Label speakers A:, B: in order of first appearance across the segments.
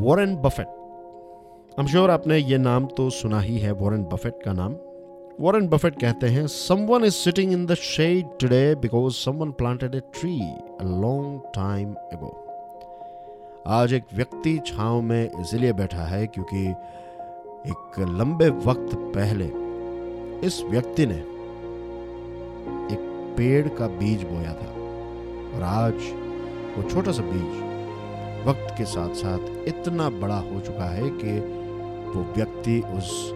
A: Warren Buffett. I am sure आपने ये नाम तो सुना ही है, वॉरेन बफेट का नाम। वॉरेन बफेट कहते हैं someone is sitting in the shade today because someone planted a tree a long time ago आज एक व्यक्ति छांव में इसलिए बैठा है क्योंकि एक लंबे वक्त पहले इस व्यक्ति ने एक पेड़ का बीज बोया था। और आज वो छोटा सा बीज वक्त के साथ साथ इतना बड़ा हो चुका है कि वो व्यक्ति उस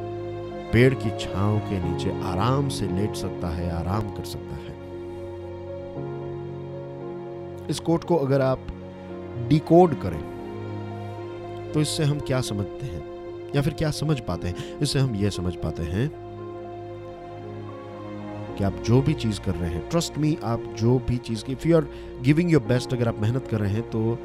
A: पेड़ की छांव के नीचे आराम से लेट सकता है, आराम कर सकता है। इस कोट को अगर आप डिकोड करें तो इससे हम क्या समझते हैं? या फिर क्या समझ पाते हैं? इससे हम यह समझ पाते हैं कि आप जो भी चीज़ कर रहे हैं ट्रस्ट मी आप जो भी चीज़ की if you are giving your best अगर आप मेहनत कर रहे हैं तो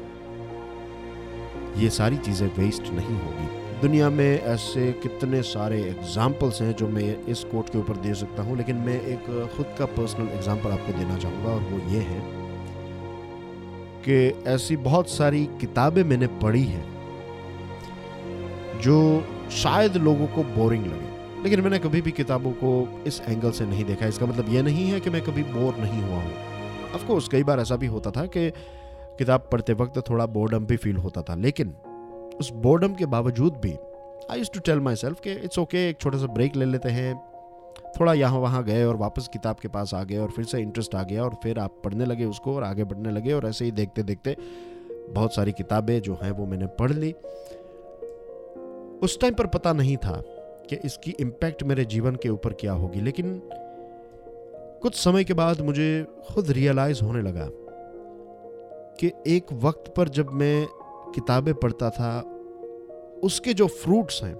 A: ये सारी चीज़ें वेस्ट नहीं होगी। दुनिया में ऐसे कितने सारे एग्जाम्पल्स हैं जो मैं इस कोट के ऊपर दे सकता हूँ, लेकिन मैं एक खुद का पर्सनल एग्ज़ाम्पल आपको देना चाहूँगा, और वो ये है कि ऐसी बहुत सारी किताबें मैंने पढ़ी हैं जो शायद लोगों को बोरिंग लगे। लेकिन मैंने कभी भी किताबों को इस एंगल से नहीं देखा। इसका मतलब ये नहीं है कि मैं कभी बोर नहीं हुआ हूँ। ऑफकोर्स कई बार ऐसा भी होता था कि किताब पढ़ते वक्त थोड़ा बोर्डम भी फील होता था, लेकिन उस बोर्डम के बावजूद भी I use to tell myself कि इट्स ओके एक छोटा सा ब्रेक ले लेते हैं। थोड़ा यहाँ वहाँ गए और वापस किताब के पास आ गए और फिर से इंटरेस्ट आ गया और फिर आप पढ़ने लगे उसको और आगे बढ़ने लगे और ऐसे ही देखते देखते बहुत सारी किताबें जो हैं वो मैंने पढ़ ली। उस टाइम पर पता नहीं था कि इसकी इम्पैक्ट मेरे जीवन के ऊपर क्या होगी, लेकिन कुछ समय के बाद मुझे खुद रियलाइज़ होने लगा। कि एक वक्त पर जब मैं किताबें पढ़ता था, उसके जो फ्रूट्स हैं,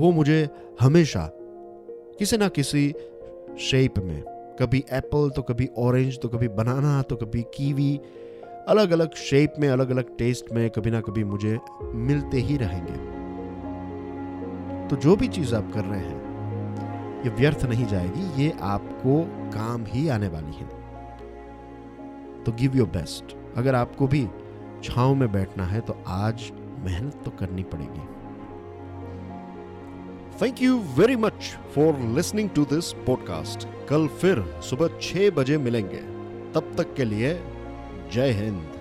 A: वो मुझे हमेशा किसी ना किसी शेप में, कभी एप्पल तो कभी ऑरेंज तो कभी बनाना तो कभी कीवी अलग अलग शेप में अलग अलग टेस्ट में कभी ना कभी मुझे मिलते ही रहेंगे। तो जो भी चीज़ आप कर रहे हैं, ये व्यर्थ नहीं जाएगी, ये आपको काम ही आने वाली है। तो गिव योर बेस्ट अगर आपको भी छाव में बैठना है तो आज मेहनत तो करनी पड़ेगी। Thank you very much for listening to this podcast कल फिर सुबह छह बजे मिलेंगे। तब तक के लिए जय हिंद।